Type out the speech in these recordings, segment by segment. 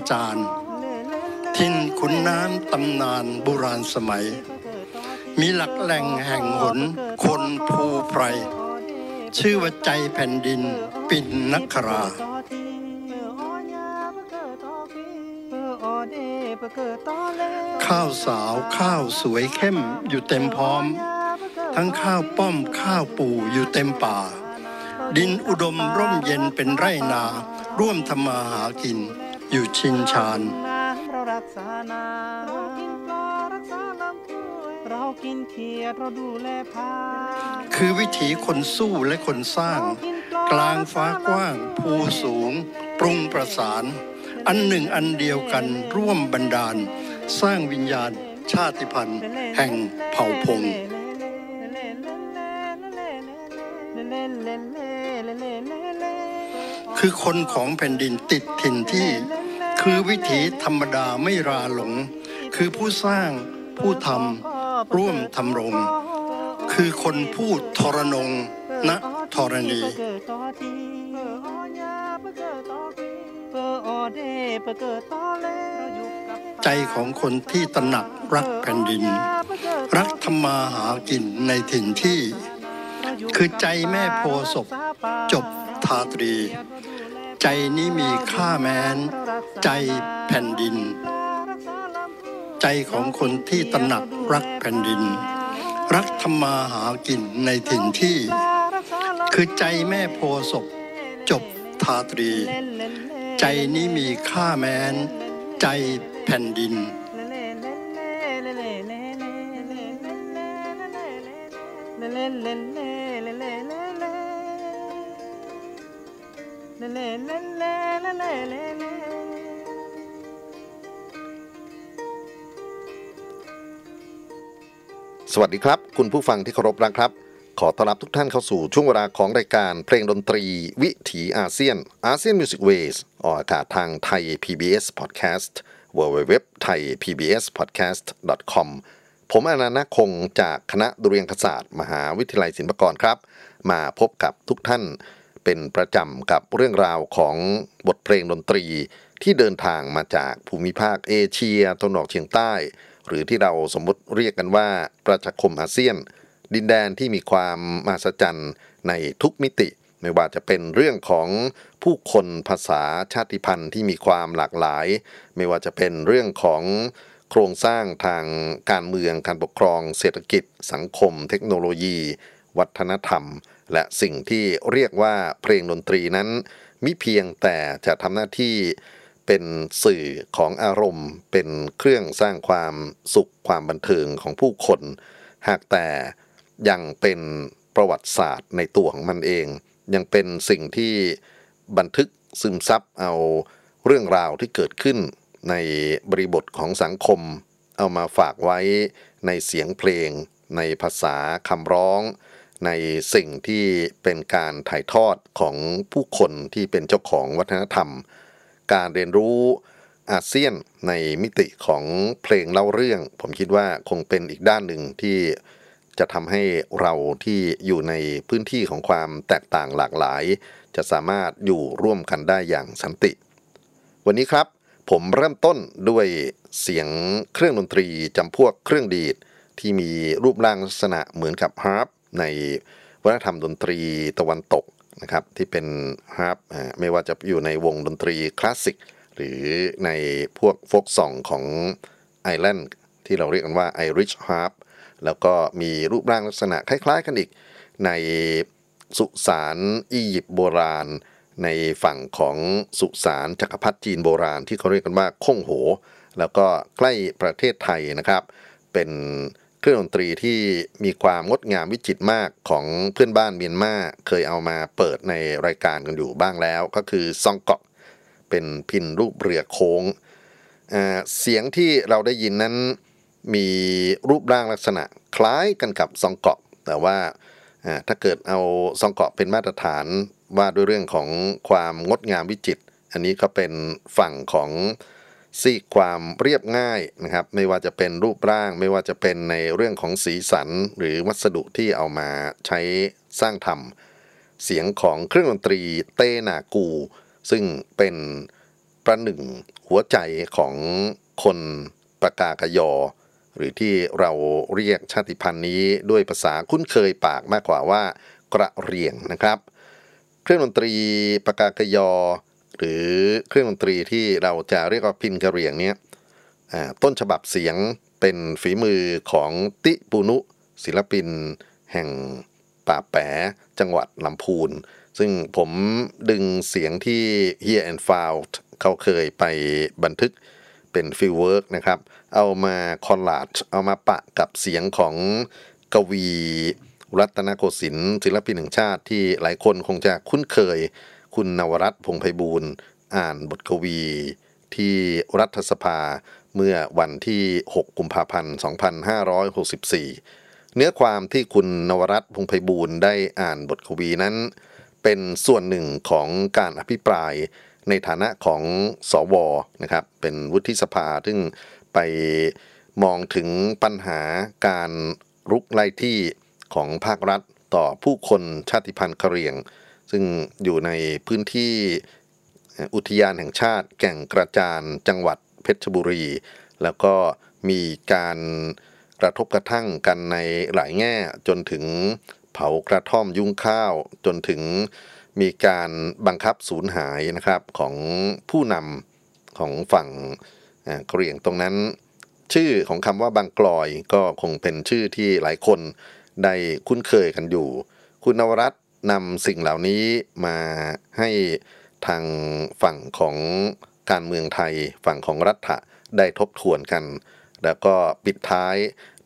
แก่งกระจานทินขุนน้ำตำนานโบราณสมัย มีหลักแหล่งแห่งหนคนภูไพร ชื่อว่าใจแผ่นดินปิ่นนักราข้าวสาวข้าวสวยเข้มอยู่เต็มพร้อม ทั้งข้าวป้อมข้าวปู่อยู่เต็มป่า ดินอุดมร่มเย็นเป็นไร่นา ร่วมทำมาหากิน อยู่ชินชานเรารักษานาเรากินปลารักษาลำถ้วยเรากินเขียดเราดูแลพาคือวิถีคนสู้และคนสร้าง กลางฟ้ากว้าง ภูสูง ปรุงประสาน อันหนึ่งอันเดียวกันร่วมบันดาล สร้างวิญญาณชาติพันธุ์แห่งเผ่าพงคือคนของแผ่นดินติดถิ่นที่ คือวิถีธรรมดาไม่ราหลง คือผู้สร้างผู้ทำร่วมทำรง คือคนพูดทรนงณธรณีใจของคนที่ตระหนักรักแผ่นดิน รักธรรมาหากินในถิ่นที่ คือใจแม่โพศพจบทาตรี ใจนี้มีค่าแม้น ใจแผ่นดิน ใจของคนที่ตระหนักรักแผ่นดิน รักธรรมาหากินในถิ่นที่ คือใจแม่โพศพจบทาตรี ใจนี้มีค่าแม้น ใจแผ่นดิน สวัสดีครับ คุณผู้ฟังที่เคารพรักครับ ขอต้อนรับทุกท่านเข้าสู่ช่วงเวลาของรายการเพลงดนตรี วิถีอาเซียนอาเซียนมิวสิกเวสออกอากาศทางไทย PBS Podcast w w w t h a i PBS Podcast com ผมอนันต์คงจากคณะดุเรียางคศาสตร์ มหาวิทยาลัยศิลปากรครับ มาพบกับทุกท่านเป็นประจำกับเรื่องราวของบทเพลงดนตรีที่เดินทางมาจากภูมิภาคเอเชียตะวันออกเฉียงใต้ หรือที่เราสมมติเรียกกันว่าประชาคมอาเซียน ดินแดนที่มีความมหัศจรรย์ในทุกมิติ ไม่ว่าจะเป็นเรื่องของผู้คนภาษาชาติพันธุ์ที่มีความหลากหลาย ไม่ว่าจะเป็นเรื่องของโครงสร้างทางการเมืองการปกครอง เศรษฐกิจ สังคม เทคโนโลยี วัฒนธรรม และสิ่งที่เรียกว่าเพลงดนตรีนั้นมิเพียงแต่จะทำหน้าที่ เป็นสื่อของอารมณ์ เป็นเครื่องสร้างความสุขความบันเทิงของผู้คน หากแต่ยังเป็นประวัติศาสตร์ในตัวของมันเอง ยังเป็นสิ่งที่บันทึกซึมซับเอาเรื่องราวที่เกิดขึ้นในบริบทของสังคม เอามาฝากไว้ในเสียงเพลง ในภาษาคำร้อง ในสิ่งที่เป็นการถ่ายทอดของผู้คนที่เป็นเจ้าของวัฒนธรรม การเรียนรู้อาเซียนในมิติของเพลงเล่าเรื่อง ผมคิดว่าคงเป็นอีกด้านหนึ่งที่จะทำให้เราที่อยู่ในพื้นที่ของความแตกต่างหลากหลาย จะสามารถอยู่ร่วมกันได้อย่างสันติ วันนี้ครับ ผมเริ่มต้นด้วยเสียงเครื่องดนตรีจำพวกเครื่องดีด ที่มีรูปร่างลักษณะเหมือนกับฮาร์ปในวัฒนธรรมดนตรีตะวันตก นะครับที่เป็นฮาร์ปไม่ว่าจะอยู่ในวงดนตรีคลาสสิกหรือในพวก folk song ของไอร์แลนด์ที่เราเรียกกันว่า Irish harp แล้วก็มีรูปร่างลักษณะคล้ายๆกันอีก ในสุสานอียิปต์โบราณ ในฝั่งของสุสานจักรพรรดิจีนโบราณที่เขาเรียกกันว่าคงโห แล้วก็ใกล้ประเทศไทยนะครับ เป็น เครื่องดนตรีที่มีความงดงามวิจิตรมากของเพื่อนบ้านเมียนมาเคยเอามาเปิดในรายการกันอยู่บ้างแล้ว ก็คือซองเกาะเป็นพินรูปเรือโค้งอ่าเสียงที่เราได้ยินนั้นมีรูปร่างลักษณะคล้ายกันกับซองเกาะ แต่ว่าอ่าถ้าเกิดเอาซองเกาะเป็นมาตรฐานว่าด้วยเรื่องของความงดงามวิจิตรอันนี้ก็เป็นฝั่งของ ซีกความเรียบง่ายนะครับ ไม่ว่าจะเป็นรูปร่าง ไม่ว่าจะเป็นในเรื่องของสีสันหรือวัสดุที่เอามาใช้สร้างทำเสียงของเครื่องดนตรีเตนากู ซึ่งเป็นประหนึ่งหัวใจของคนปากากยอ หรือที่เราเรียกชาติพันธุ์นี้ด้วยภาษาคุ้นเคยปากมากกว่าว่ากะเหรี่ยงนะครับ เครื่องดนตรีปกาเกอะญอ หรือเครื่องดนตรีที่เราจะเรียกว่าพิณกะเหรี่ยงเนี่ยต้นฉบับเสียงเป็นฝีมือของติปุนุ ศิลปิน แห่งป่าแปะจังหวัดลำพูน ซึ่งผมดึงเสียงที่ Hear and Found เขาเคยไปบันทึกเป็น fieldwork นะครับ เอามา collage เอามาปะกับเสียงของกวีรัตนโกสินทร์ศิลปินแห่งชาติที่หลายคนคงจะคุ้นเคย คุณนวรัตน์พงไพบูลย์อ่านบทกวี ที่รัฐสภาเมื่อวันที่ 6 กุมภาพันธ์ 2564 เนื้อความที่คุณนวรัตน์พงไพบูลย์ได้อ่านบทกวีนั้น เป็นส่วนหนึ่งของการอภิปรายในฐานะของสวนะครับ เป็นวุฒิสภาซึ่งไปมองถึงปัญหาการรุกไล่ที่ของภาครัฐต่อผู้คนชาติพันธุ์กะเหรี่ยง ซึ่งอยู่ในพื้นที่อุทยานแห่งชาติ แก่งกระจานจังหวัดเพชรบุรี แล้วก็มีการกระทบกระทั่งกันในหลายแง่จนถึงเผากระท่อมยุ้งข้าวจนถึงมีการบังคับสูญหายนะครับของผู้นำของฝั่งอ่ากรียงตรงนั้น ชื่อของคำว่าบางกลอยก็คงเป็นชื่อที่หลายคนได้คุ้นเคยกันอยู่ คุณนวรัต นำสิ่งเหล่านี้มาให้ทางฝั่งของการเมืองไทยฝั่งของรัฐะได้ทบทวนกัน แล้วก็ปิดท้าย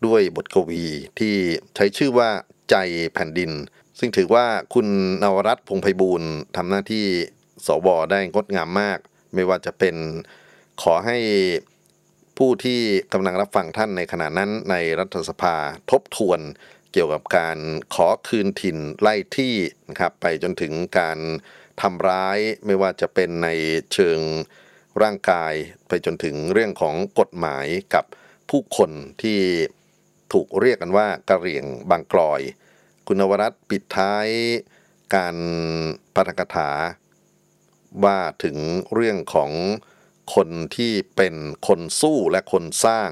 ด้วยบทกวีที่ใช้ชื่อว่าใจแผ่นดิน ซึ่งถือว่าคุณนวรัตพงไพบูลทำหน้าที่สวได้งดงามมาก ไม่ว่าจะเป็นขอให้ผู้ที่กำลังรับฟังท่านในขณะนั้นในรัฐสภาทบทวน เกี่ยวกับการขอคืนถิ่นไล่ที่นะครับไปจนถึงการทำร้ายไม่ว่าจะเป็นในเชิงร่างกายไปจนถึงเรื่องของกฎหมายกับผู้คนที่ถูกเรียกกันว่ากะเหรี่ยงบางกลอย คุณนวรัตปิดท้ายการปาฐกถา ว่าถึงเรื่องของคนที่เป็นคนสู้และคนสร้าง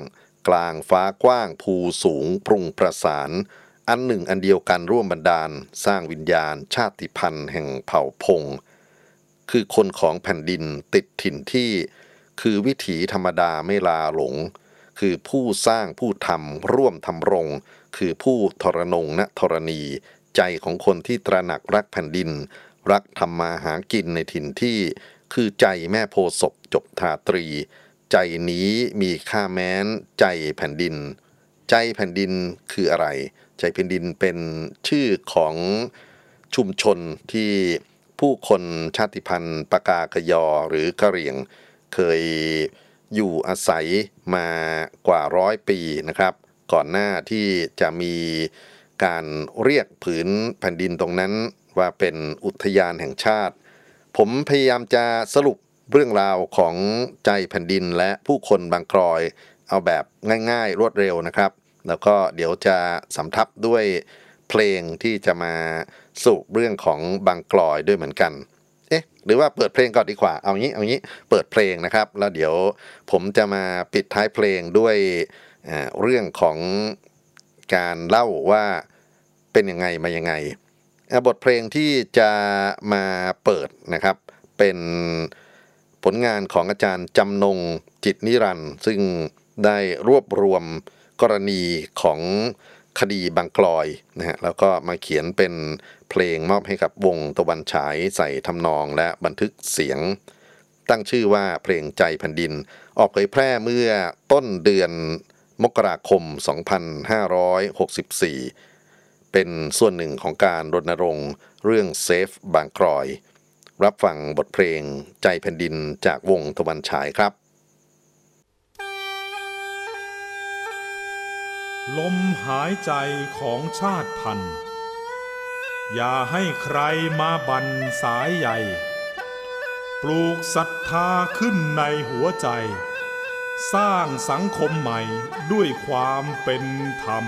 กลางฟ้ากว้างภูสูงปรุงประสาน อันหนึ่งอันเดียวกันร่วมบันดาล สร้างวิญญาณ ชาติพันธุ์แห่งเผ่าพง คือคนของแผ่นดินติดถิ่นที่ คือวิถีธรรมดาไม่ลาหลง คือผู้สร้างผู้ทำร่วมทำรง คือผู้ทรนงณธรณี ใจของคนที่ตระหนักรักแผ่นดิน รักทำมาหากินในถิ่นที่ คือใจแม่โพศพจบทาตรี ใจนี้มีค่าแม้น ใจแผ่นดิน ใจแผ่นดินคืออะไรใจแผ่นดินเป็นชื่อของชุมชนที่ผู้คนชาติพันธุ์ปากากยอหรือกะเหรี่ยงเคยอยู่อาศัยมากว่าร้อยปีนะครับ ก่อนหน้าที่จะมีการเรียกผืนแผ่นดินตรงนั้นว่าเป็นอุทยานแห่งชาติ ผมพยายามจะสรุปเรื่องราวของใจแผ่นดินและผู้คนบางกรอย เอาแบบง่ายๆ รวดเร็วนะครับ แล้วก็เดี๋ยวจะสำทับด้วยเพลงที่จะมาสรุปเรื่องของบางกลอยด้วยเหมือนกันเอ๊ะหรือว่าเปิดเพลงก่อนดีกว่า เอางี้ เอางี้ เปิดเพลงนะครับ แล้วเดี๋ยวผมจะมาปิดท้ายเพลงด้วยเรื่องของการเล่าว่าเป็นยังไงมายังไง บทเพลงที่จะมาเปิดนะครับ เป็นผลงานของอาจารย์จำนงจิตนิรันด์ซึ่งได้รวบรวม กรณีของคดีบางกลอยนะฮะแล้วก็มาเขียนเป็นเพลงมอบให้กับวงตะวันฉายใส่ทำนองและบันทึกเสียง ตั้งชื่อว่าเพลงใจแผ่นดิน ออกเผยแพร่เมื่อต้นเดือนมกราคม 2564 เป็นส่วนหนึ่งของการรณรงค์เรื่องเซฟบางกรอย รับฟังบทเพลงใจแผ่นดินจากวงตะวันฉายครับ ลมหายใจของชาติพันธุ์ อย่าให้ใครมาบันสายใหญ่ ปลูกศรัทธาขึ้นในหัวใจ สร้างสังคมใหม่ด้วยความเป็นธรรม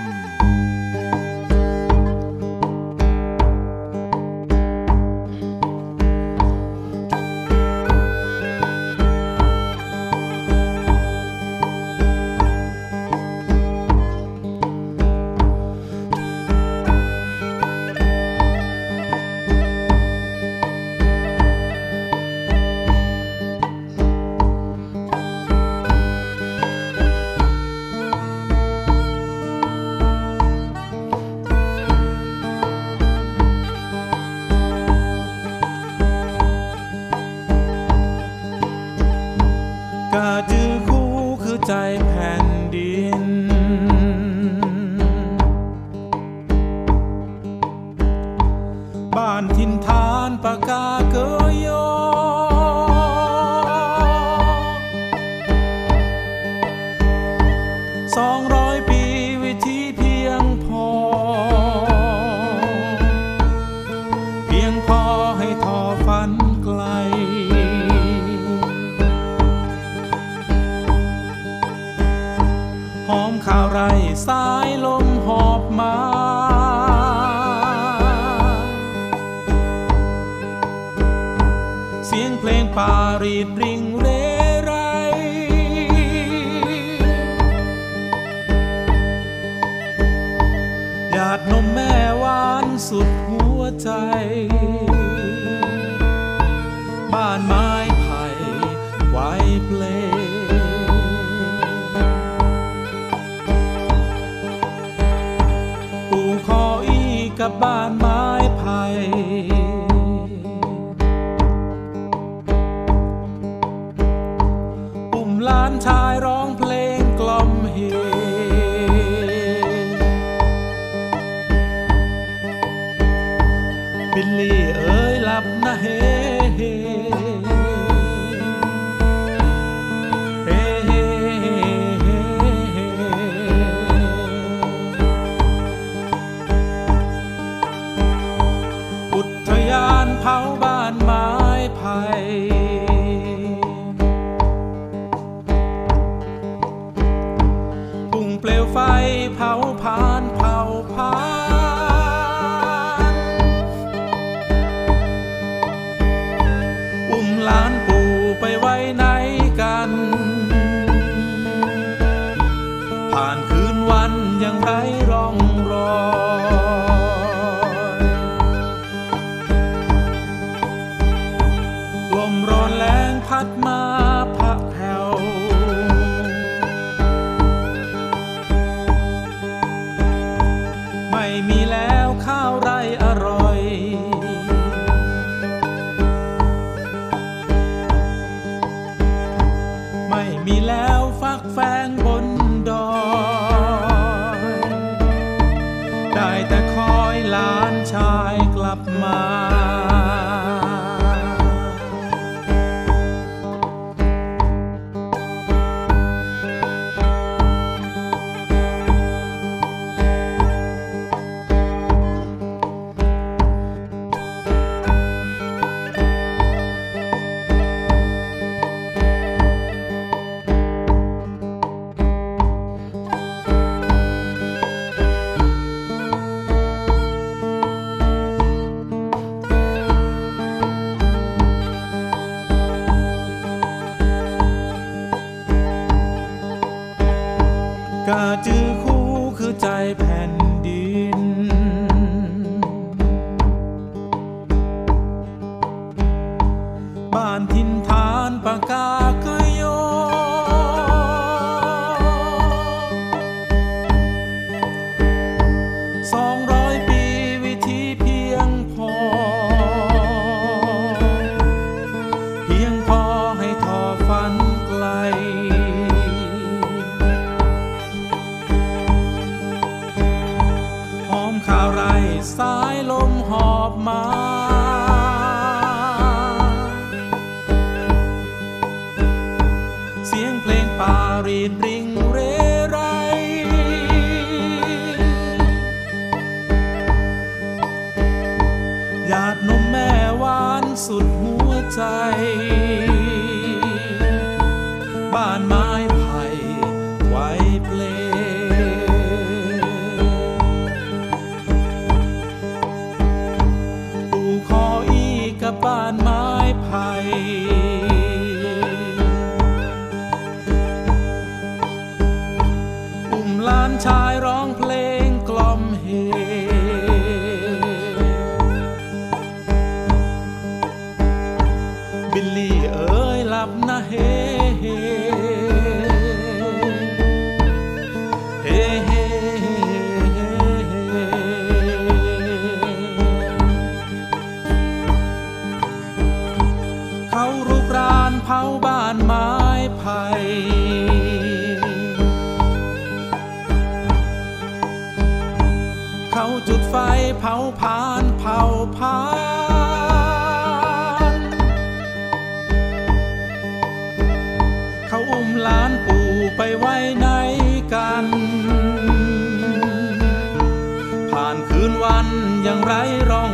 กาจือคู่คือใจแผ่น เผาพานเผาพานเขาอุ้มหลานปู่ไปไว้ในกัน ผ่านคืนวันยังไรร่อง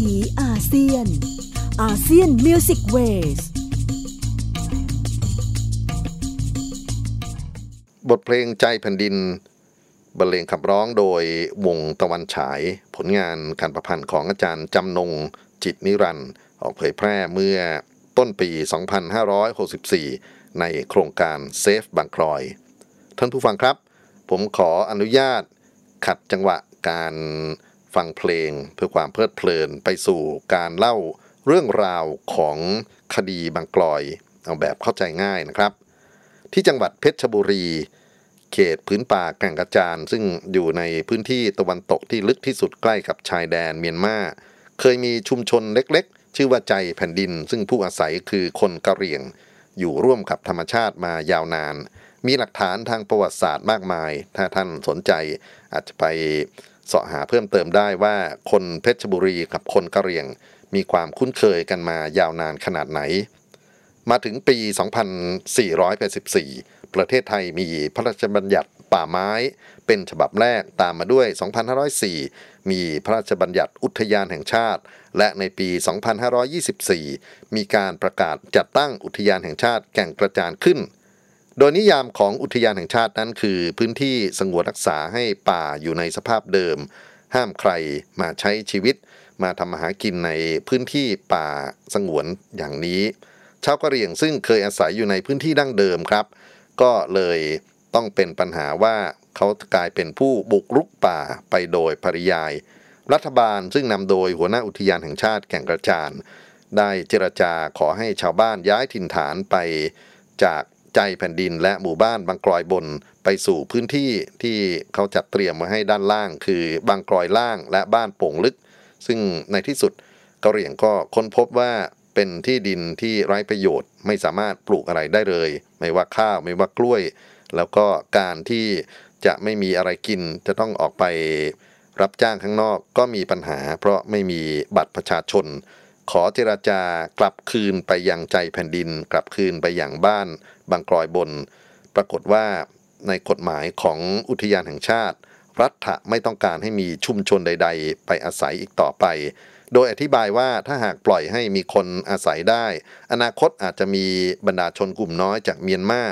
ถีอาเซียน ASEAN Music Waysบทเพลงใจแผ่นดิน บรรเลงขับร้องโดยวงตะวันฉาย ผลงานการประพันธ์ของอาจารย์จำนง จิตรนิรัตน์ออกเผยแพร่เมื่อต้นปี 2564 ในโครงการ save บางกลอย ท่านผู้ฟังครับ ผมขออนุญาตขัดจังหวะการ ฟังเพลง เพื่อความเพลิดเพลินไปสู่การเล่าเรื่องราวของคดีบางกลอย เอาแบบเข้าใจง่ายนะครับ ที่จังหวัดเพชรบุรี เขตพื้นป่าแก่งกระจานซึ่งอยู่ในพื้นที่ตะวันตกที่ลึกที่สุดใกล้กับชายแดนเมียนมาเคยมีชุมชนเล็กๆ ชื่อว่าใจแผ่นดิน ซึ่งผู้อาศัยคือคนกะเหรี่ยง อยู่ร่วมกับธรรมชาติมายาวนานมีหลักฐานทางประวัติศาสตร์มากมาย ถ้าท่านสนใจอาจจะไป เสาะหาเพิ่มเติมได้ว่าคนเพชรบุรีกับคนกะเหรี่ยง มีความคุ้นเคยกันมายาวนานขนาดไหน มาถึงปี 2484 ประเทศไทยมีพระราชบัญญัติป่าไม้เป็นฉบับแรกตามมาด้วย 2504 มีพระราชบัญญัติอุทยานแห่งชาติ และในปี 2524 มีการประกาศจัดตั้งอุทยานแห่งชาติแก่งกระจานขึ้น โดยนิยามของอุทยานแห่งชาตินั้นคือ พื้นที่สงวนรักษาให้ป่าอยู่ในสภาพเดิม ห้ามใครมาใช้ชีวิต มาทำมาหากินในพื้นที่ป่าสงวนอย่างนี้ชาวกะเหรี่ยงซึ่งเคยอาศัยอยู่ในพื้นที่ดั้งเดิมครับ ก็เลยต้องเป็นปัญหาว่าเขากลายเป็นผู้บุกรุกป่าไปโดยปริยาย รัฐบาลซึ่งนำโดยหัวหน้าอุทยานแห่งชาติแก่งกระจานได้เจรจาขอให้ชาวบ้านย้ายถิ่นฐานไปจาก ใจแผ่นดินและหมู่บ้านบางกลอยบนไปสู่พื้นที่ที่เขาจัดเตรียมไว้ให้ด้านล่าง คือบางกลอยล่างและบ้านโป่งลึก ซึ่งในที่สุดกะเหรี่ยงก็ค้นพบว่าเป็นที่ดินที่ไร้ประโยชน์ไม่สามารถปลูกอะไรได้เลย ไม่ว่าข้าวไม่ว่ากล้วย แล้วก็การที่จะไม่มีอะไรกินจะต้องออกไปรับจ้างข้างนอกก็มีปัญหา เพราะไม่มีบัตรประชาชน ขอเจราจากลับคืนไปยังใจแผ่นดิน กลับคืนไปอย่างบ้าน บางกลอยบน ปรากฏว่าในกฎหมายของอุทยานแห่งชาติ รัฐะไม่ต้องการให้มีชุมชนใด ๆ ไปอาศัยอีกต่อไป โดยอธิบายว่าถ้าหากปล่อยให้มีคนอาศัยได้ อนาคตอาจจะมีบรรดาชนกลุ่มน้อยจากเมียนมา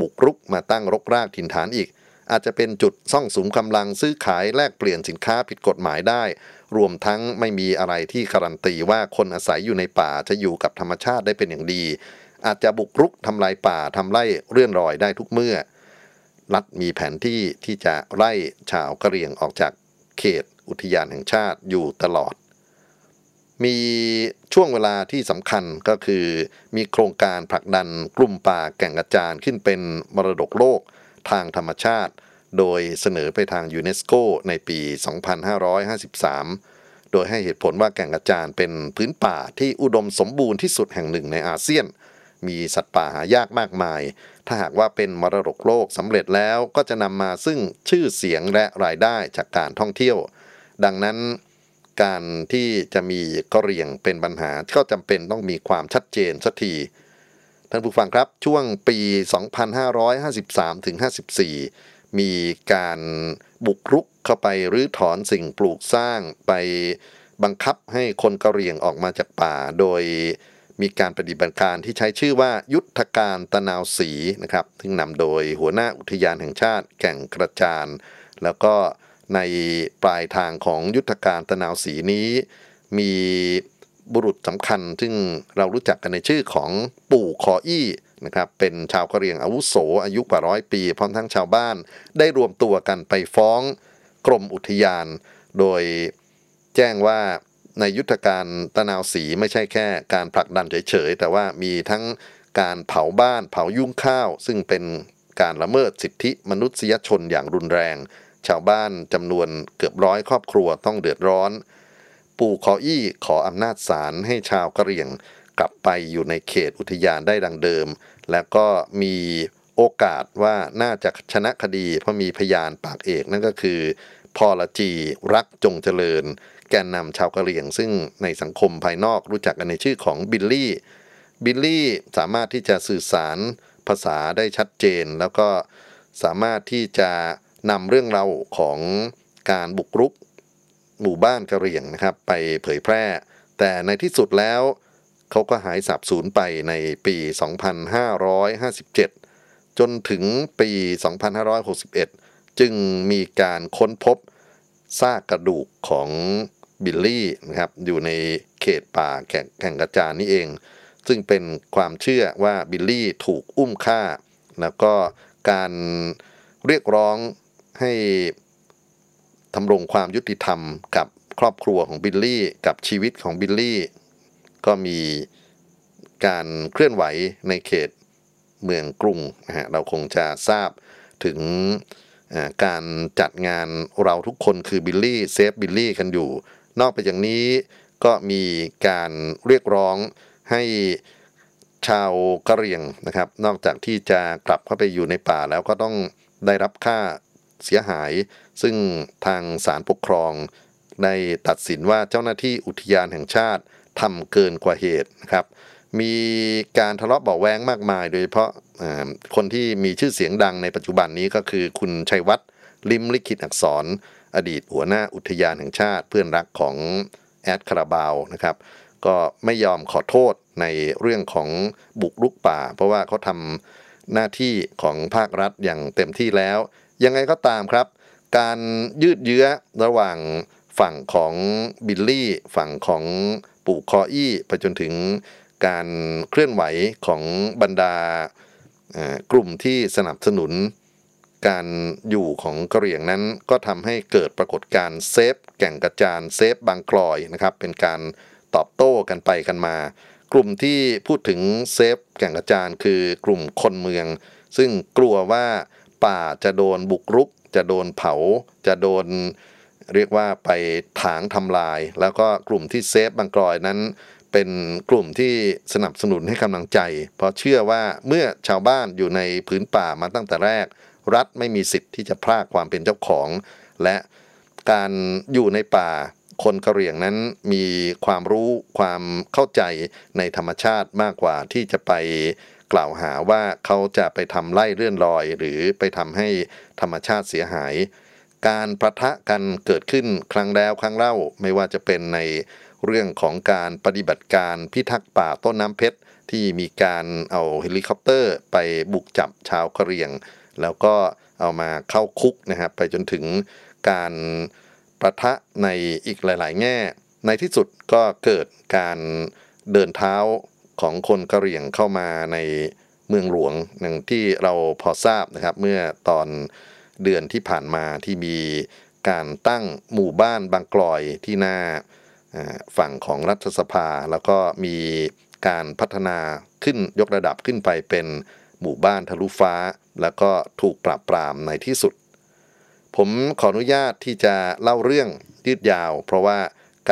บุกรุกมาตั้งรกรากถิ่นฐานอีก อาจจะเป็นจุดซ่องสุมกำลังซื้อขายแลกเปลี่ยนสินค้าผิดกฎหมายได้ รวมทั้งไม่มีอะไรที่การันตีว่าคนอาศัยอยู่ในป่าจะอยู่กับธรรมชาติได้เป็นอย่างดี อาจจะบุกรุกทำลายป่าทำไร่เรื่อนรอยได้ทุกเมื่อ รัฐมีแผนที่ที่จะไล่ชาวกะเหรี่ยงออกจากเขตอุทยานแห่งชาติอยู่ตลอด มีช่วงเวลาที่สำคัญก็คือ มีโครงการผลักดันกลุ่มป่าแก่งกระจานขึ้นเป็นมรดกโลก ทางธรรมชาติ โดยเสนอไปทางยูเนสโกในปี 2553 โดยให้เหตุผลว่าแก่งกระจานเป็นพื้นป่าที่อุดมสมบูรณ์ที่สุดแห่งหนึ่งในอาเซียน มีสัตว์ป่าหายากมากมาย ถ้าหากว่าเป็นมรดกโลกสำเร็จแล้วก็จะนำมาซึ่งชื่อเสียงและรายได้จากการท่องเที่ยว ดังนั้นการที่จะมีกะเรียงเป็นปัญหาก็จำเป็นต้องมีความชัดเจนสักที ท่านผู้ฟังครับช่วงปี 2553ถึง54 มีการบุกรุกเข้าไปรื้อถอนสิ่งปลูกสร้างไปบังคับให้คนกะเหรี่ยงออกมาจากป่าโดยมีการปฏิบัติการที่ใช้ชื่อว่ายุทธการตะนาวสีนะครับซึ่งนำโดยหัวหน้าอุทยานแห่งชาติแก่งกระจาน แล้วก็ในปลายทางของยุทธการตะนาวสีนี้ มี บุรุษสำคัญ ซึ่งเรารู้จักกันในชื่อของปู่คออี้นะครับเป็นชาวกะเหรี่ยงอาวุโสอายุกว่าร้อยปี พร้อมทั้งชาวบ้าน ได้รวมตัวกันไปฟ้องกรมอุทยาน โดยแจ้งว่าในยุทธการตะนาวสีไม่ใช่แค่การผลักดันเฉยๆ แต่ว่ามีทั้งการเผาบ้านเผายุ่งข้าว ซึ่งเป็นการละเมิดสิทธิมนุษยชนอย่างรุนแรง ชาวบ้านจำนวนเกือบร้อยครอบครัวต้องเดือดร้อน ปู่ขออี้ขออำนาจศาลให้ชาวกะเหรี่ยง กลับไปอยู่ในเขตอุทยานได้ดังเดิม และก็มีโอกาสว่าน่าจะชนะคดี เพราะมีพยานปากเอกนั่นก็คือพอละจีรักจงเจริญ แกนนำชาวกะเหรี่ยง ซึ่งในสังคมภายนอกรู้จักกันในชื่อของบิลลี่บิลลี่สามารถที่จะสื่อสารภาษาได้ชัดเจน แล้วก็สามารถที่จะนำเรื่องราวของการบุกรุก หมู่บ้านกะเหรี่ยงนะครับ ไปเผยแพร่ แต่ในที่สุดแล้วเขาก็หายสาบสูญไปในปี 2557 จนถึงปี 2561 จึงมีการค้นพบซากกระดูกของบิลลี่นะครับ อยู่ในเขตป่าแก่งแก่งกระจานนี่เอง ซึ่งเป็นความเชื่อว่าบิลลี่ถูกอุ้มฆ่า แล้วก็การเรียกร้องให้ ธำรงความยุติธรรมกับครอบครัวของบิลลี่ กับชีวิตของบิลลี่ ก็มีการเคลื่อนไหวในเขตเมืองกรุงนะฮะเราคงจะทราบถึงการจัดงานเราทุกคนคือบิลลี่ save บิลลี่กันอยู่ นอกไปจากนี้ก็มีการเรียกร้องให้ชาวกะเหรี่ยงนะครับ นอกจากที่จะกลับเข้าไปอยู่ในป่าแล้วก็ต้องได้รับค่าเสียหาย ซึ่งทางศาลปกครองได้ตัดสินว่าเจ้าหน้าที่อุทยานแห่งชาติทำเกินกว่าเหตุนะครับ มีการทะเลาะเบาะแว้งมากมาย โดยเฉพาะคนที่มีชื่อเสียงดังในปัจจุบันนี้ก็คือคุณชัยวัฒน์ลิมลิขิตอักษร อดีตหัวหน้าอุทยานแห่งชาติ เพื่อนรักของแอดคาราบาวนะครับก็ไม่ยอมขอโทษในเรื่องของบุกรุกป่า เพราะว่าเขาทำหน้าที่ของภาครัฐอย่างเต็มที่แล้ว ยังไงก็ตามครับ การยืดเยื้อระหว่างฝั่งของบิลลี่ ฝั่งของปู่คออี้ไปจนถึงการเคลื่อนไหวของบรรดากลุ่มที่สนับสนุน การอยู่ของกะเหรี่ยงนั้นก็ทำให้เกิดปรากฏการณ์ save แก่งกระจาน save บางกลอยนะครับ เป็นการตอบโต้กันไปกันมา กลุ่มที่พูดถึง save แก่งกระจานคือกลุ่มคนเมือง ซึ่งกลัวว่าป่าจะโดนบุกรุก จะโดนเผา จะโดนเรียกว่าไปถางทำลาย แล้วก็กลุ่มที่เซฟบางกลอยนั้นเเป็นกลุ่มที่สนับสนุนให้กำลังใจ เพราะเชื่อว่าเมื่อชาวบ้านอยู่ในพื้นป่ามาตั้งแต่แรก รัฐไม่มีสิทธิ์ที่จะพรากความเป็นเจ้าของ และการอยู่ในป่าคนกะเหรี่ยงนั้นมีความรู้ความเข้าใจในธรรมชาติมากกว่าที่จะไป กล่าวหาว่าเขาจะไปทำไล่เลื่อนลอย หรือไปทำให้ธรรมชาติเสียหาย การปะทะกันเกิดขึ้นครั้งแล้วครั้งเล่าไม่ว่าจะเป็นในเรื่องของการปฏิบัติการพิทักษ์ป่าต้นน้ำเพชร ที่มีการเอาเฮลิคอปเตอร์ไปบุกจับชาวกะเหรี่ยง แล้วก็เอามาเข้าคุกนะครับไปจนถึงการปะทะในอีกหลาย ๆ แง่ ในที่สุดก็เกิดการเดินเท้า ของคนกะเหรี่ยงเข้ามาในเมืองหลวงอย่งที่เราพอทราบนะครับ เมื่อตอนเดือนที่ผ่านมาที่มีการตั้งหมู่บ้านบางกลอยที่หน้าอ่าฝั่งของรัฐสภา แล้วก็มีการพัฒนาขึ้นยกระดับขึ้นไปเป็นหมู่บ้านทะลุฟ้า แล้วก็ถูกปราบปรามในที่สุด ผมขออนุญาตที่จะเล่าเรื่องยืดยาว เพราะว่า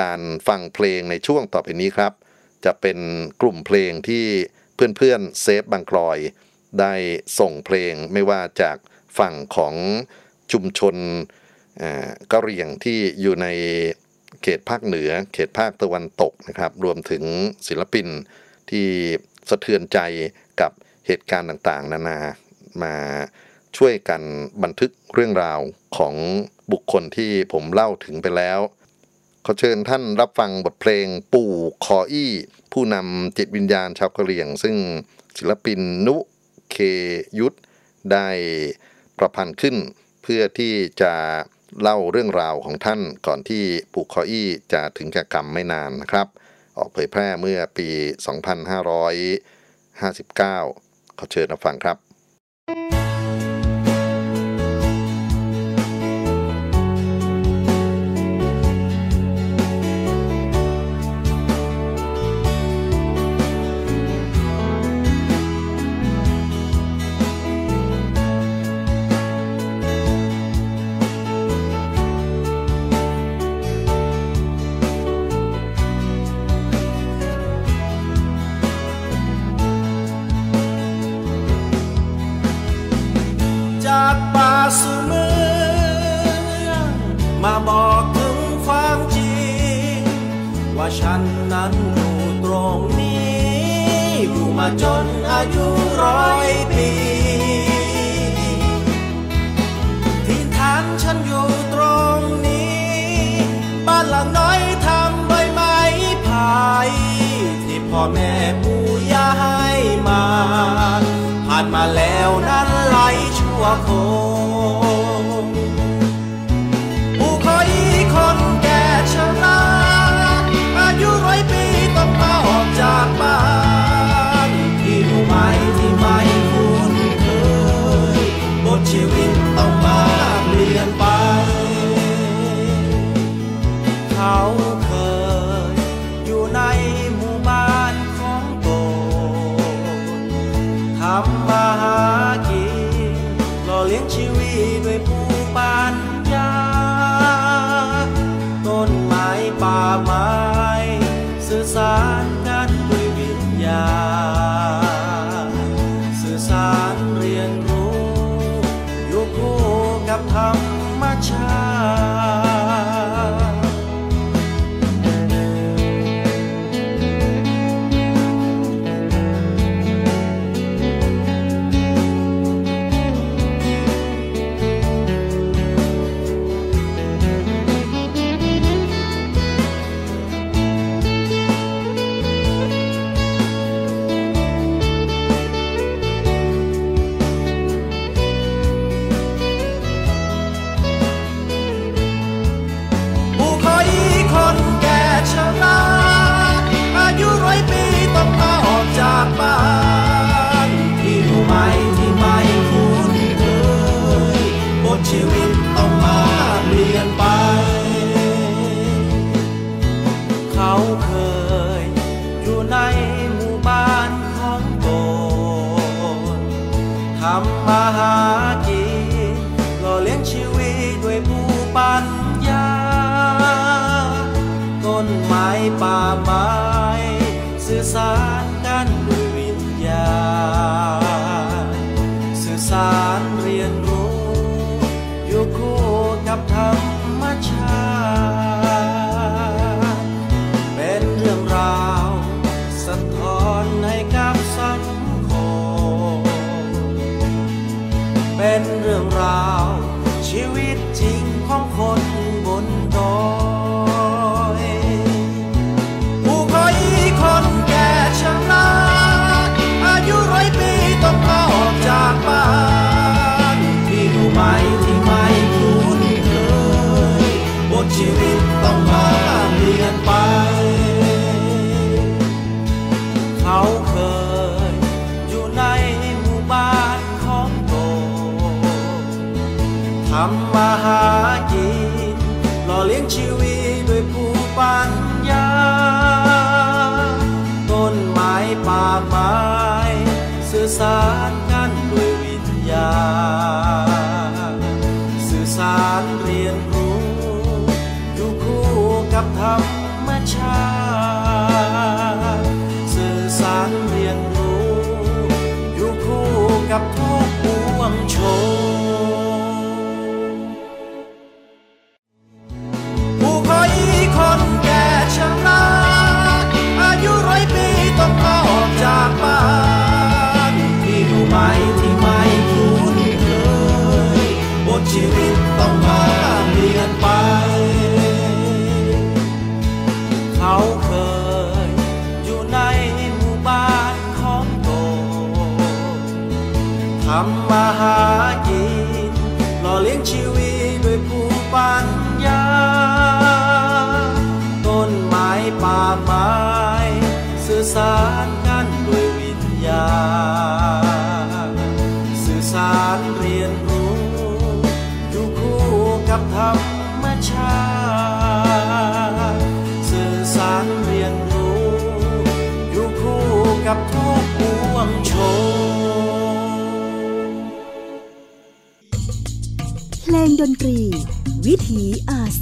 การฟังเพลงในช่วงต่อไปนี้ครับ จะเป็นกลุ่มเพลงที่เพื่อนๆเซฟบางกลอย ได้ส่งเพลงไม่ว่าจากฝั่งของชุมชนกะเหรี่ยงที่อยู่ในเขตภาคเหนือ เขตภาคตะวันตกนะครับ รวมถึงศิลปินที่สะเทือนใจกับเหตุการณ์ต่างๆ นานามาช่วยกันบันทึกเรื่องราวของบุคคลที่ผมเล่าถึงไปแล้ว ขอเชิญท่านรับฟังบทเพลงปู่คออี้ ผู้นำจิตวิญญาณชาวกะเหรี่ยง ซึ่งศิลปินนุเคยุทธได้ประพันธ์ขึ้น เพื่อที่จะเล่าเรื่องราวของท่านก่อนที่ปู่คออี้จะถึงแก่กรรมไม่นานนะครับ ออกเผยแพร่เมื่อปี 2559 ขอเชิญรับฟังครับจา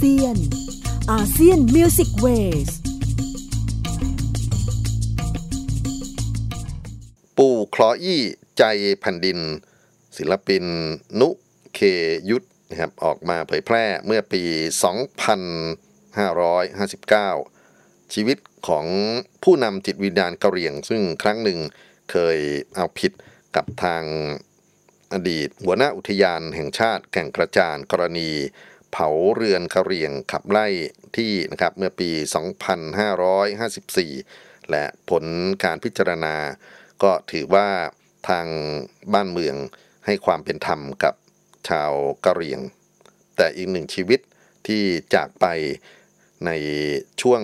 ซียนอาเซียนมิวสิกเวสปู่คลออี้ใจแผ่นดิน ศิลปิน นุเคยุทธนะครับออกมาเผยแพร่เมื่อปี 2559 ชีวิตของผู้นำจิตวิญญาณกะเหรี่ยง ซึ่งครั้งหนึ่งเคยเอาผิดกับทางอดีตหัวหน้าอุทยานแห่งชาติแก่งกระจานกรณี เผาเรือนกะเหรี่ยงขับไล่ที่นะครับเมื่อปี 2554 และผลการพิจารณา ก็ถือว่าทางบ้านเมืองให้ความเป็นธรรมกับชาวกะเหรี่ยง แต่อีกหนึ่งชีวิตที่จากไปในช่วง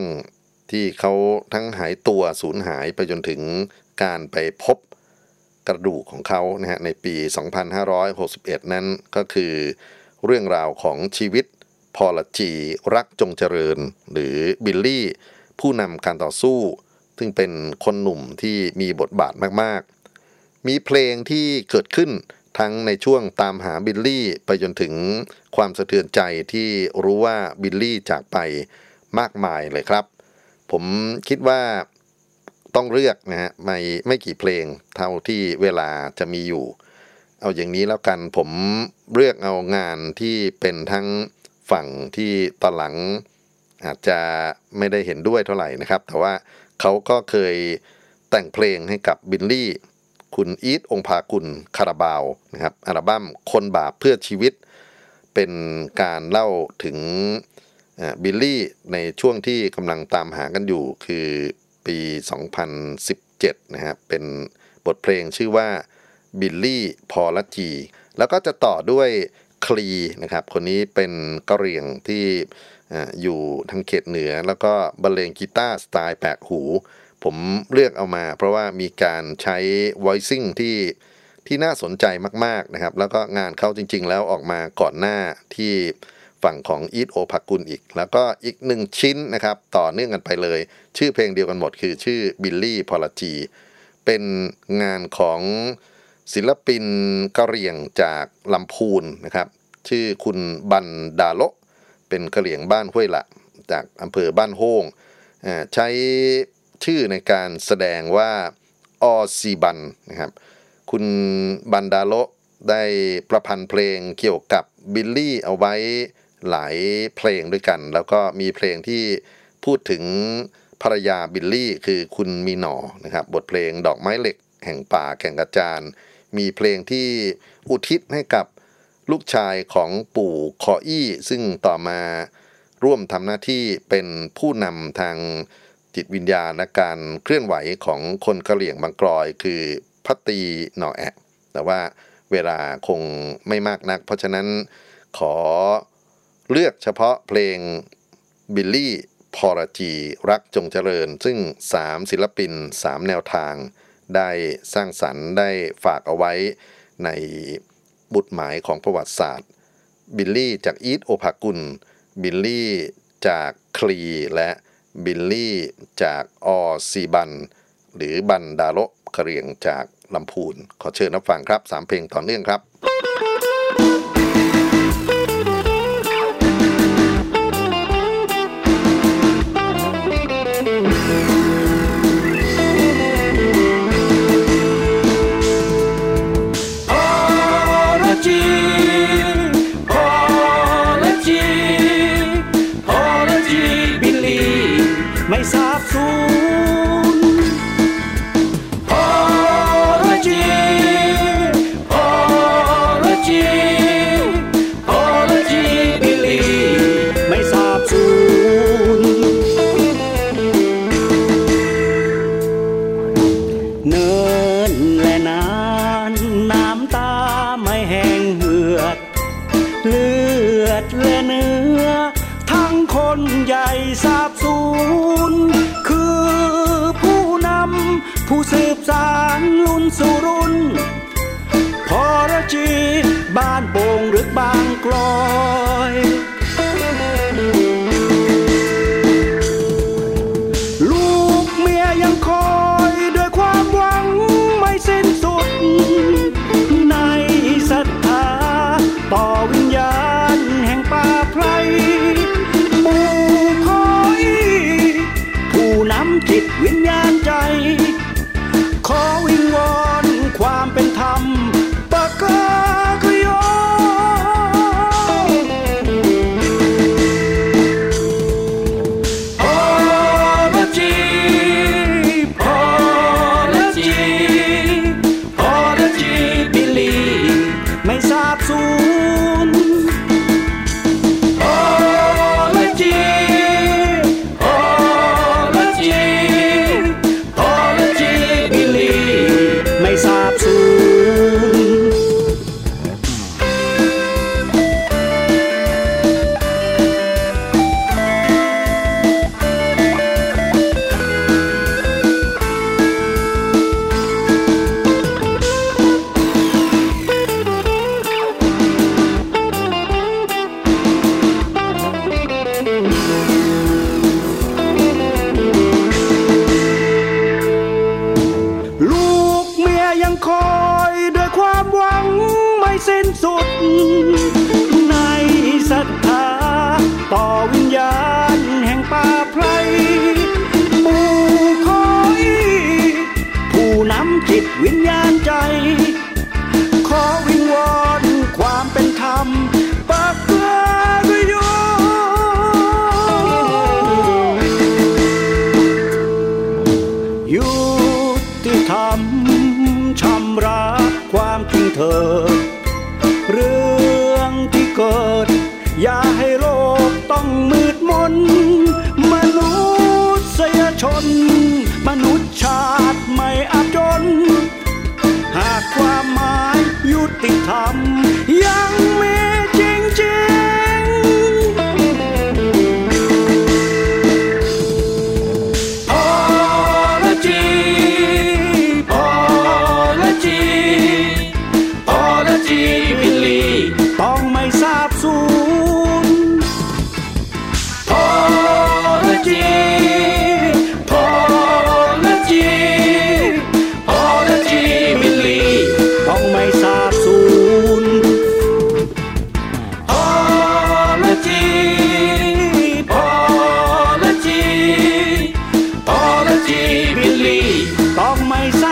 ที่เขาทั้งหายตัวสูญหายไปจนถึงการไปพบกระดูกของเขานะฮะในปี 2561 นั้นก็คือ เรื่องราวของชีวิต พอละจีรักจงเจริญ หรือบิลลี่ ผู้นำการต่อสู้ ซึ่งเป็นคนหนุ่มที่มีบทบาทมากๆ มีเพลงที่เกิดขึ้นทั้งในช่วงตามหาบิลลี่ไปจนถึงความสะเทือนใจที่รู้ว่าบิลลี่จากไปมากมายเลยครับ ผมคิดว่าต้องเลือกนะฮะไม่ไม่กี่เพลงเท่าที่เวลาจะมีอยู่ เอาอย่างนี้แล้วกันผมเลือกเอางานที่เป็นทั้งฝั่งที่ตอนหลังอาจจะไม่ได้เห็นด้วยเท่าไหร่นะครับ แต่ว่าเขาก็เคยแต่งเพลงให้กับบิลลี่ คุณอีทองภากุลคาราบาวนะครับอัลบั้มคนบาปเพื่อชีวิต เป็นการเล่าถึงบิลลี่ในช่วงที่กำลังตามหากันอยู่คือปี 2017 นะฮะเป็นบทเพลงชื่อว่า บิลลี่ พอลจี แล้วก็จะต่อด้วยคลีนะครับ คนนี้เป็นกะเหรี่ยงที่ออยู่ทางเขตเหนือ แล้วก็บรรเลงกีตาร์สไตล์แปลกหู ผมเลือกเอามา เพราะว่ามีการใช้ voicing ที่ที่น่าสนใจมากๆนะครับ แล้วก็งานเขาจริง ๆ แล้วออกมาก่อนหน้าที่ฝั่งของอีทโอภากุลอีก แล้วก็อีกหนึ่งชิ้นนะครับ ต่อเนื่องกันไปเลย ชื่อเพลงเดียวกันหมดคือชื่อบิลลี่พอลจี เป็นงานของ ศิลปินกะเหรี่ยงจากลำพูนนะครับ ชื่อคุณบันดาโลเป็นกะเหรี่ยงบ้านห้วยละ จากอำเภอบ้านโฮงอ่าใช้ชื่อในการแสดงว่าออซีบันนะครับคุณบันดาโลได้ประพันธ์เพลงเกี่ยวกับบิลลี่เอาไว้หลายเพลงด้วยกัน แล้วก็มีเพลงที่พูดถึงภรรยาบิลลี่คือคุณมีหนอนะครับบทเพลงดอกไม้เหล็กแห่งป่าแก่งกระจาน มีเพลงที่อุทิศให้กับลูกชายของปู่คออี้ ซึ่งต่อมาร่วมทำหน้าที่เป็นผู้นำทางจิตวิญญาณและการเคลื่อนไหวของคนกะเหลี่ยงบางกลอย คือพัตตีหนอแอะแต่ว่าเวลาคงไม่มากนัก เพราะฉะนั้นขอเลือกเฉพาะเพลงบิลลี่พอรจีรักจงเจริญ ซึ่ง 3 ศิลปิน 3 แนวทาง ได้สร้างสรรค์ได้ฝากเอาไว้ในบุตรหมายของประวัติศาสตร์ บิลลี่จากอีทโอภากุล บิลลี่จากคลีและบิลลี่จากออซีบัน หรือบันดาโลกเรียงจากลำพูน ขอเชิญรับฟังครับ3เพลงต่อเนื่องครับ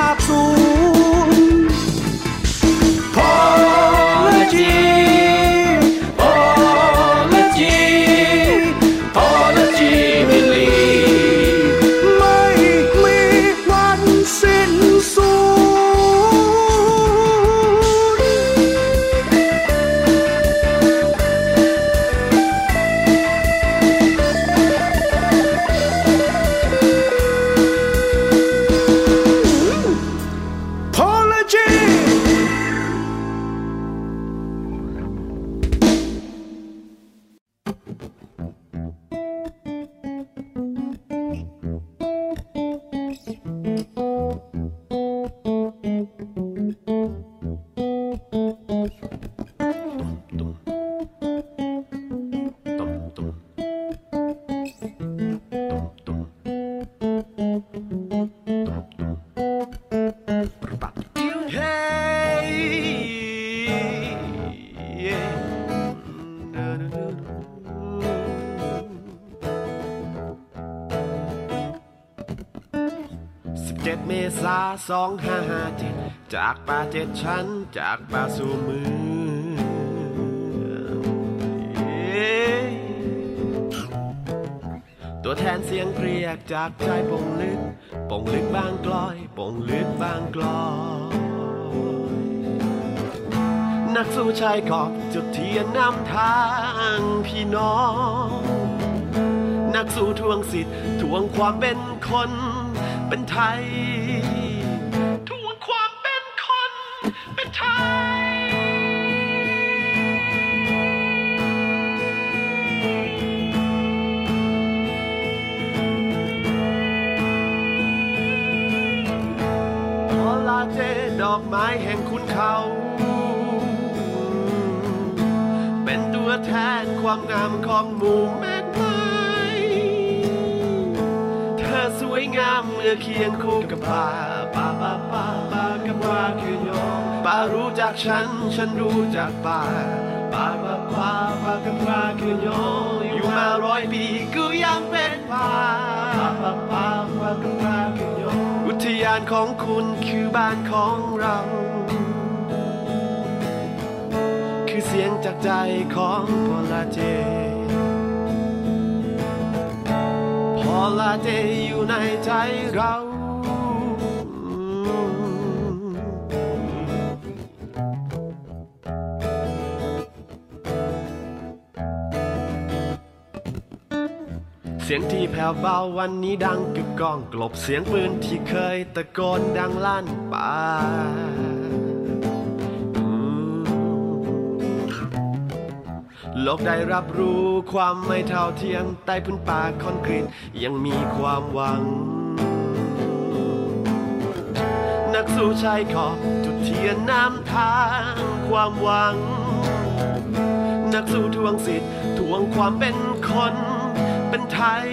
capsule. เจ็ดชั้นจากป่าสู่เมืองเย้ตัวแทนเสียงเรียกจากใจปงลึกปงลึกบางกลอยปงลึกบางกลอยนักสู้ชายขอบจุดเทียนนำทางพี่น้อง นักสู้ทวงสิทธิ์ทวงความเป็นคนเป็นไทย แห่งคุณเขา เป็นตัวแทนความงามของหมู่แม่ไม้เธอสวยงามเมื่อเคียงคู่กับป่าป่าป่าป่าป่ากับป่าคือยองป่ารู้จักฉัน ฉันรู้จักป่าป่าป่าป่าป่ากับป่าคือยองอยู่มาร้อยปีก็ยังเป็นป่าป่าป่าป่าป่ากับป่าคือยองอุทยานของคุณคือบ้านของเรา เสียงจากใจของพอลาเจ พอลาเจอยู่ในใจเราเสียงที่แผ่วเบาวันนี้ดังกึกก้องกลบเสียงปืนที่เคยตะโกนดังลั่นป่า โลกได้รับรู้ความไม่เท่าเทียมใต้พื้นป่าคอนกรีตยังมีความหวัง นักสู้ชายขอบจุดเทียนน้ำทางความหวัง นักสู้ทวงสิทธิ์ทวงความเป็นคนเป็นไทย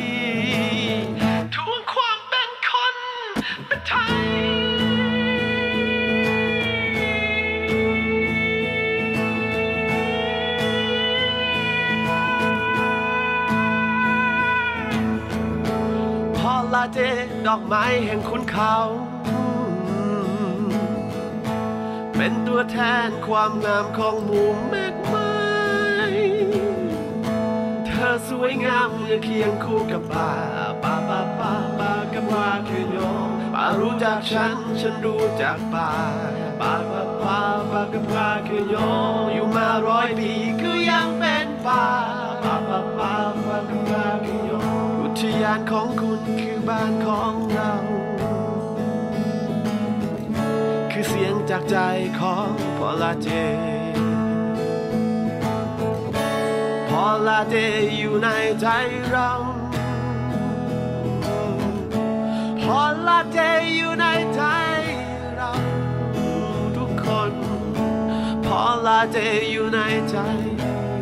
เจ ดอกไม้แห่งคุณเขา เป็นตัวแทนความงามของหมู่แม่ไม้เธอสวยงามเมื่อเคียงคู่กับป่าป่าป่าป่าป่ากับป่าคือโยองป่ารู้จักฉัน ฉันรู้จักป่าป่าป่าป่าป่ากับป่าคือโยองอยู่มาร้อยปีก็ยังเป็นป่าป่าป่าป่าป่ากับป่าคือโยองอุทยานของคุณคือ บ้านของเรา คือเสียงจากใจของพอลาเจ พอลาเจอยู่ในใจเราพอลาเจอยู่ในใจเราทุกคน พอลาเจอยู่ในใจ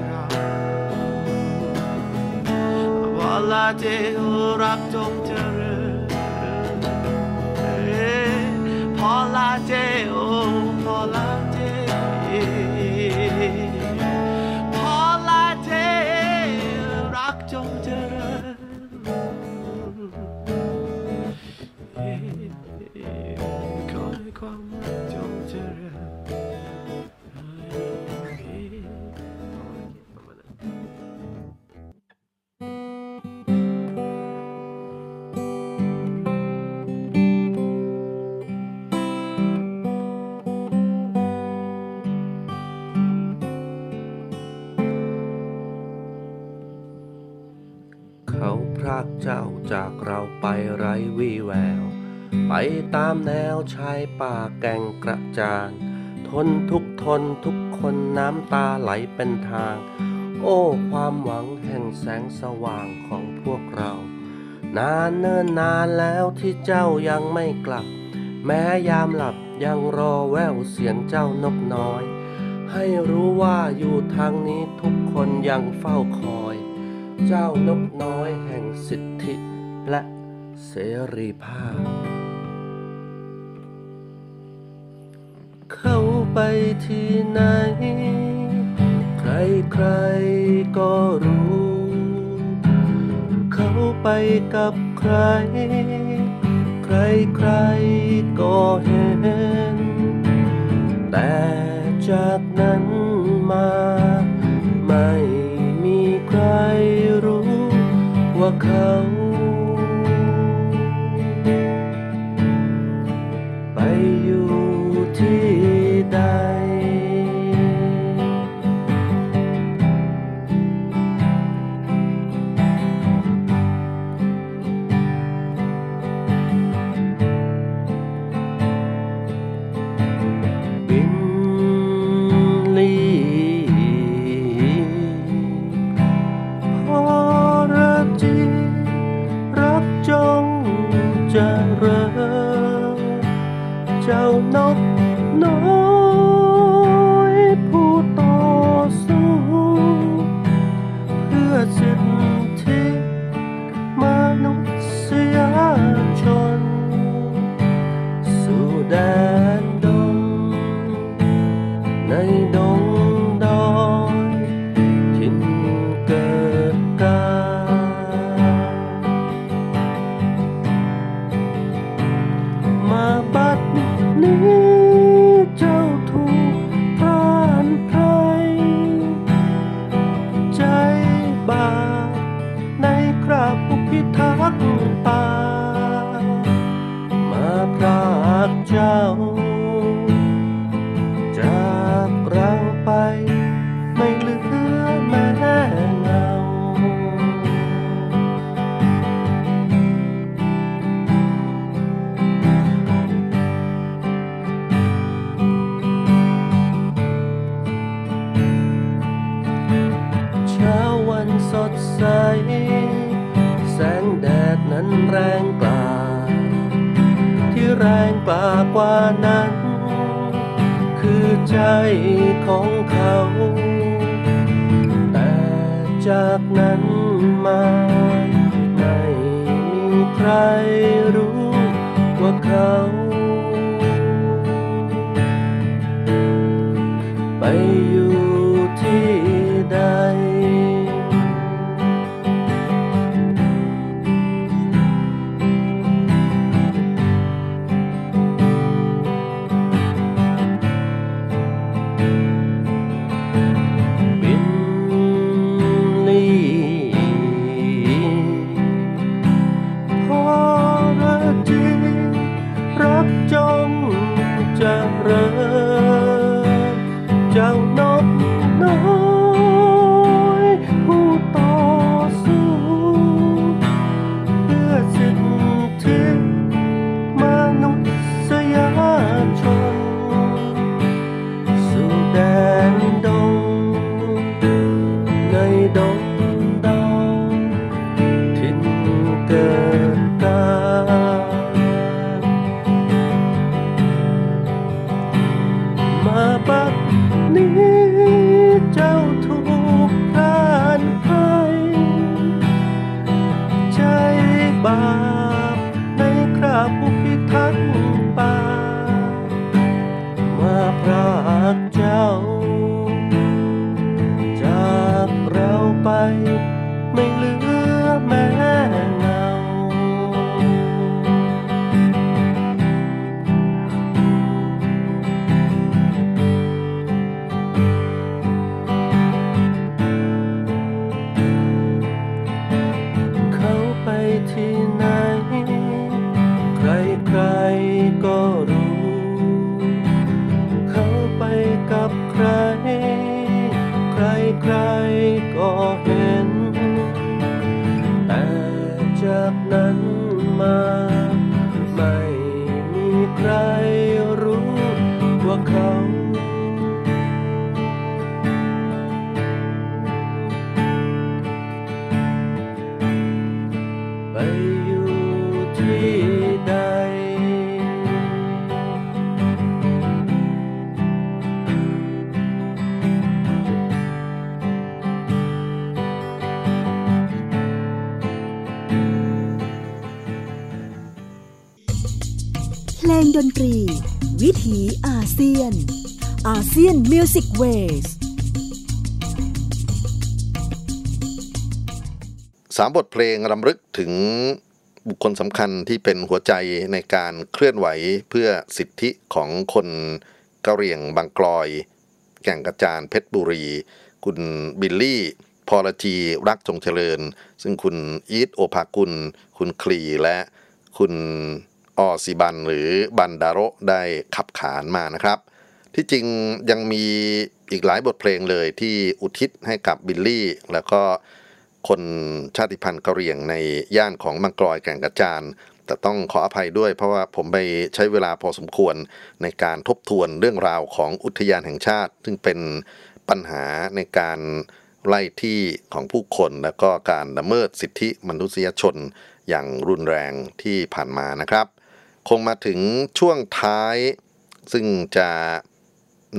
เราพอลาเจรักจงเจ พอล ไปตามแนวชายป่าแก่งกระจาน ทนทุกทนทุกคนน้ำตาไหลเป็นทาง โอ้ ความหวังแห่งแสงสว่างของพวกเรา นานเนิ่นนานแล้วที่เจ้ายังไม่กลับ แม้ยามหลับยังรอแววเสียงเจ้านกน้อย ให้รู้ว่าอยู่ทางนี้ทุกคนยังเฝ้าคอย เจ้านกน้อยแห่งสิทธิและเสรีภาพ ไปที่ไหน ใครใครก็รู้ เขาไปกับใคร ใครใครก็เห็น แต่จากนั้นมา ไม่มีใครรู้ว่าเขา night. เพลงดนตรี วิถีอาเซียน ASEAN Music Waysสามบทเพลงรำลึกถึงบุคคลสำคัญที่เป็นหัวใจในการเคลื่อนไหวเพื่อสิทธิของคนกะเหรี่ยงบางกลอย แก่งกระจานเพชรบุรี คุณบิลลี่ พอละจีรักจงเจริญ ซึ่งคุณอีทโอภากุล คุณคลีและคุณ ออซิบันหรือบันดาโรได้ขับขานมานะครับ ที่จริงยังมีอีกหลายบทเพลงเลยที่อุทิศให้กับบิลลี่ แล้วก็คนชาติพันธุ์กะเหรี่ยงในย่านของมังกรอยแก่งกระจานแต่ต้องขออภัยด้วยเพราะว่าผมไปใช้เวลาพอสมควรในการทบทวนเรื่องราวของอุทยานแห่งชาติ ซึ่งเป็นปัญหาในการไล่ที่ของผู้คนและก็การละเมิดสิทธิมนุษยชนอย่างรุนแรงที่ผ่านมานะครับ คงมาถึงช่วงท้าย ซึ่งจะ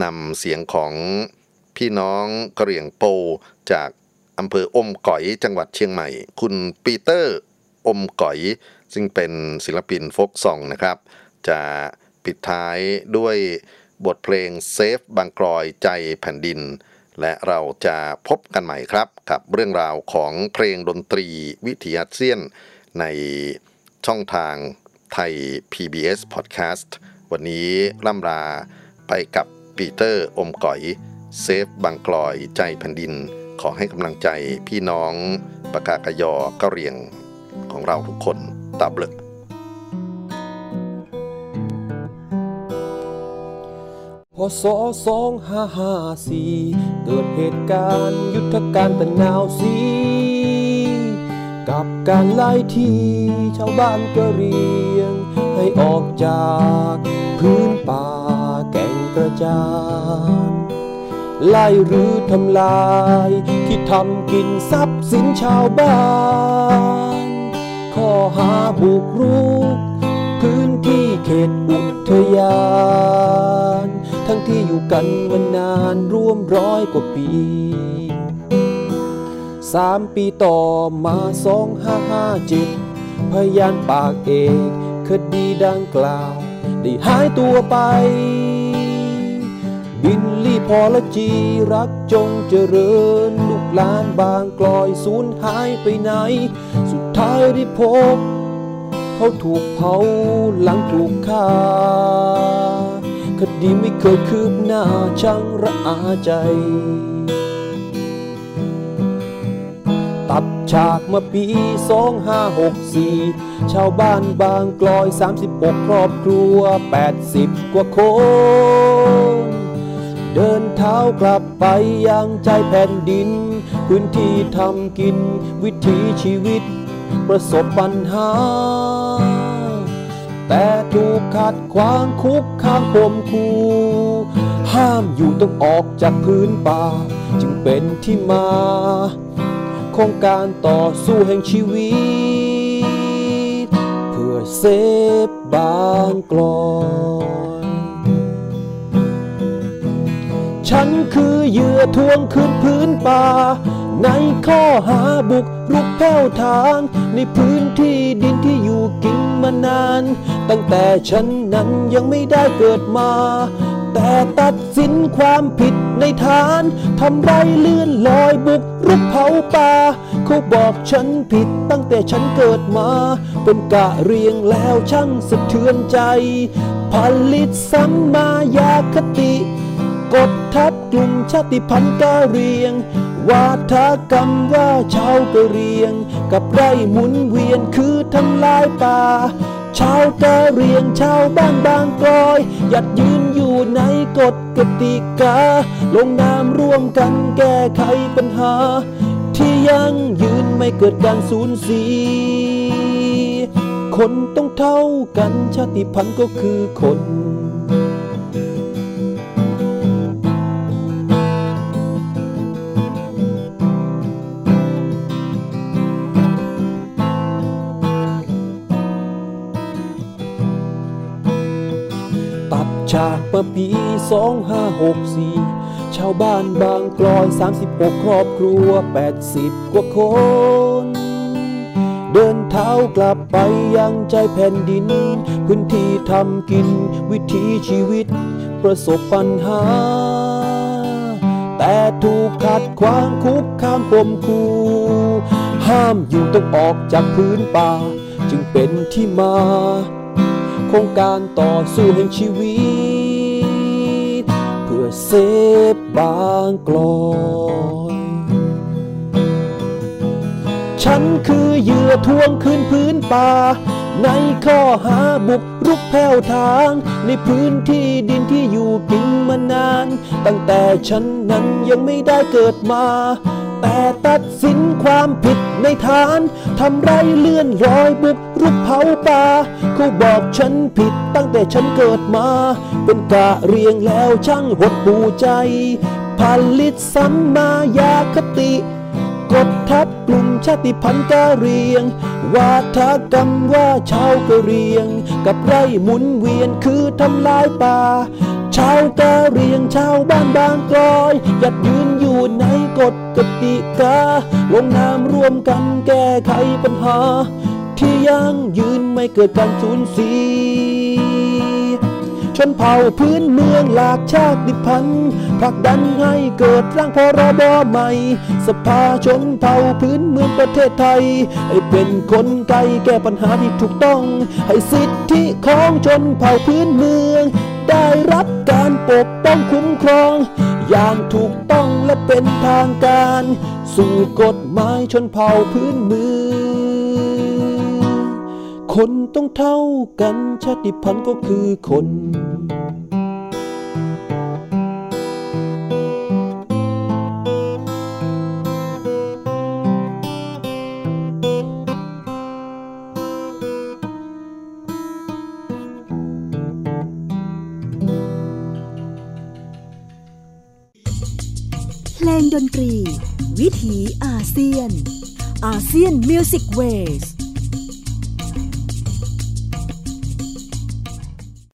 นำเสียงของพี่น้องกะเหรี่ยงโปจากอำเภออมก๋อยจังหวัดเชียงใหม่ คุณปีเตอร์อมก๋อย ซึ่งเป็นศิลปินโฟกซองนะครับ จะปิดท้ายด้วยบทเพลง save บางกลอยใจแผ่นดิน และเราจะพบกันใหม่ครับ กับเรื่องราวของเพลงดนตรีวิถีอาเซียนในช่องทาง ไทย PBS Podcast วันนี้ล่ำลาไปกับปีเตอร์อมก๋อย save บางกลอยใจแผ่นดิน ขอให้กำลังใจพี่น้องปกาเกอะญอกะเหรี่ยงของเราทุกคนตาเบลกพศสองห้าห้าสี่เกิดเหตุการณ์ยุทธการตะนาวสีกับการไล่ที่ชาวบ้านกะเหรี ยออกจากพื้นป่าแก่งกระจานไล่หรือทำลายที่ทำกินทรัพย์สินชาวบ้าน ข้อหาบุกรุก พื้นที่เขตอุทยาน ทั้งที่อยู่กันมานานร่วมร้อยกว่าปีสามปีต่อมาสองห้าห้าเจ็ดพยานปากเอก คดีดังกล่าว ได้หายตัวไป บินลี่พอละจีรักจงเจริญ ลูกหลานบางกลอยสูญหายไปไหน สุดท้ายได้พบ เขาถูกเผาหลังถูกฆ่า คดีไม่เคยคืบหน้าช่างระอาใจ ตัดฉากเมื่อปี 2564 ชาวบ้านบางกลอย 36 ครอบครัว 80 กว่าคน เดินเท้ากลับไปยังใจแผ่นดิน พื้นที่ทำกินวิถีชีวิต ประสบปัญหา แต่ถูกขัดขวางคุกคามข่มคูห้ามอยู่ต้องออกจากพื้นป่า จึงเป็นที่มา ของการต่อสู้แห่งชีวิต เพื่อเซฟบางกลอยฉันคือเหยื่อทวงคืนพื้นป่า ในข้อหาบุกรุกแผ่วทาง ในพื้นที่ดินที่อยู่กินมานาน ตั้งแต่ฉันนั้นยังไม่ได้เกิดมา แต่ตัดสินความผิดในฐานทำไรเลื่อนลอยบุกรุกเผาป่าเขาบอกฉันผิดตั้งแต่ฉันเกิดมา เป็นกะเรียงแล้วช่างสะเทือนใจ ผลิตสัมมายาคติ กดทับกลุ่มชาติพันธุ์กะเรียงวาทกรรมว่าชาวกะเรียง กับไรหมุนเวียนคือทำลายป่าชาวกะเรียงชาวบ้านบางกลอยหยัดยืน ในกฎกติกา ลงนามร่วมกันแก้ไขปัญหา ที่ยังยืนไม่เกิดการสูญเสียคนต้องเท่ากันชาติพันธุ์ก็คือคน ตัดฉากเมื่อปี 2564 ชาวบ้านบางกลอย 36 ครอบครัว 80 กว่าคน เดินเท้ากลับไปยังใจแผ่นดิน พื้นที่ทำกินวิถีชีวิต ประสบปัญหา แต่ถูกขัดขวางคุกคามข่มคูห้ามอยู่ต้องออกจากพื้นป่า จึงเป็นที่มาโครงการต่อสู้แห่งชีวิต เซฟบางกลอยฉันคือเหยื่อทวงคืนพื้นป่า ในข้อหาบุกรุกแผ่วทาง ในพื้นที่ดินที่อยู่กินมานาน ตั้งแต่ฉันนั้นยังไม่ได้เกิดมา แต่ตัดสินความผิดในฐานทำไรเลื่อนรอยบุกรุกเผาป่าเขาบอกฉันผิดตั้งแต่ฉันเกิดมา เป็นกะเรียงแล้วช่างหดหูใจผลิตสัมมายาคติ กดทับกลุ่มชาติพันธุ์กะเหรียง วาทกรรมว่าชาวกะเหรียง กับไรหมุนเวียนคือทำลายป่า ชาวกะเหรียงชาวบ้านบางกลอยยัดยืนอยู่ในกฎกติกาลงนามร่วมกันแก้ไขปัญหา ที่ยังยืนไม่เกิดการสูญเสีย ชนเผ่าพื้นเมืองหลากชาติพันธุ์ผลักดันให้เกิดร่างพรบใหม่ สภาชนเผ่าพื้นเมืองประเทศไทย ให้เป็นคนไกลแก้ปัญหาที่ถูกต้อง ให้สิทธิของชนเผ่าพื้นเมือง ได้รับการปกป้องคุ้มครอง อย่างถูกต้องและเป็นทางการ สู่กฎหมายชนเผ่าพื้นเมือง คนต้องเท่ากันชาติพันธุ์ก็คือคน เพลงดนตรี วิถีอาเซียน อาเซียนมิวสิกเวส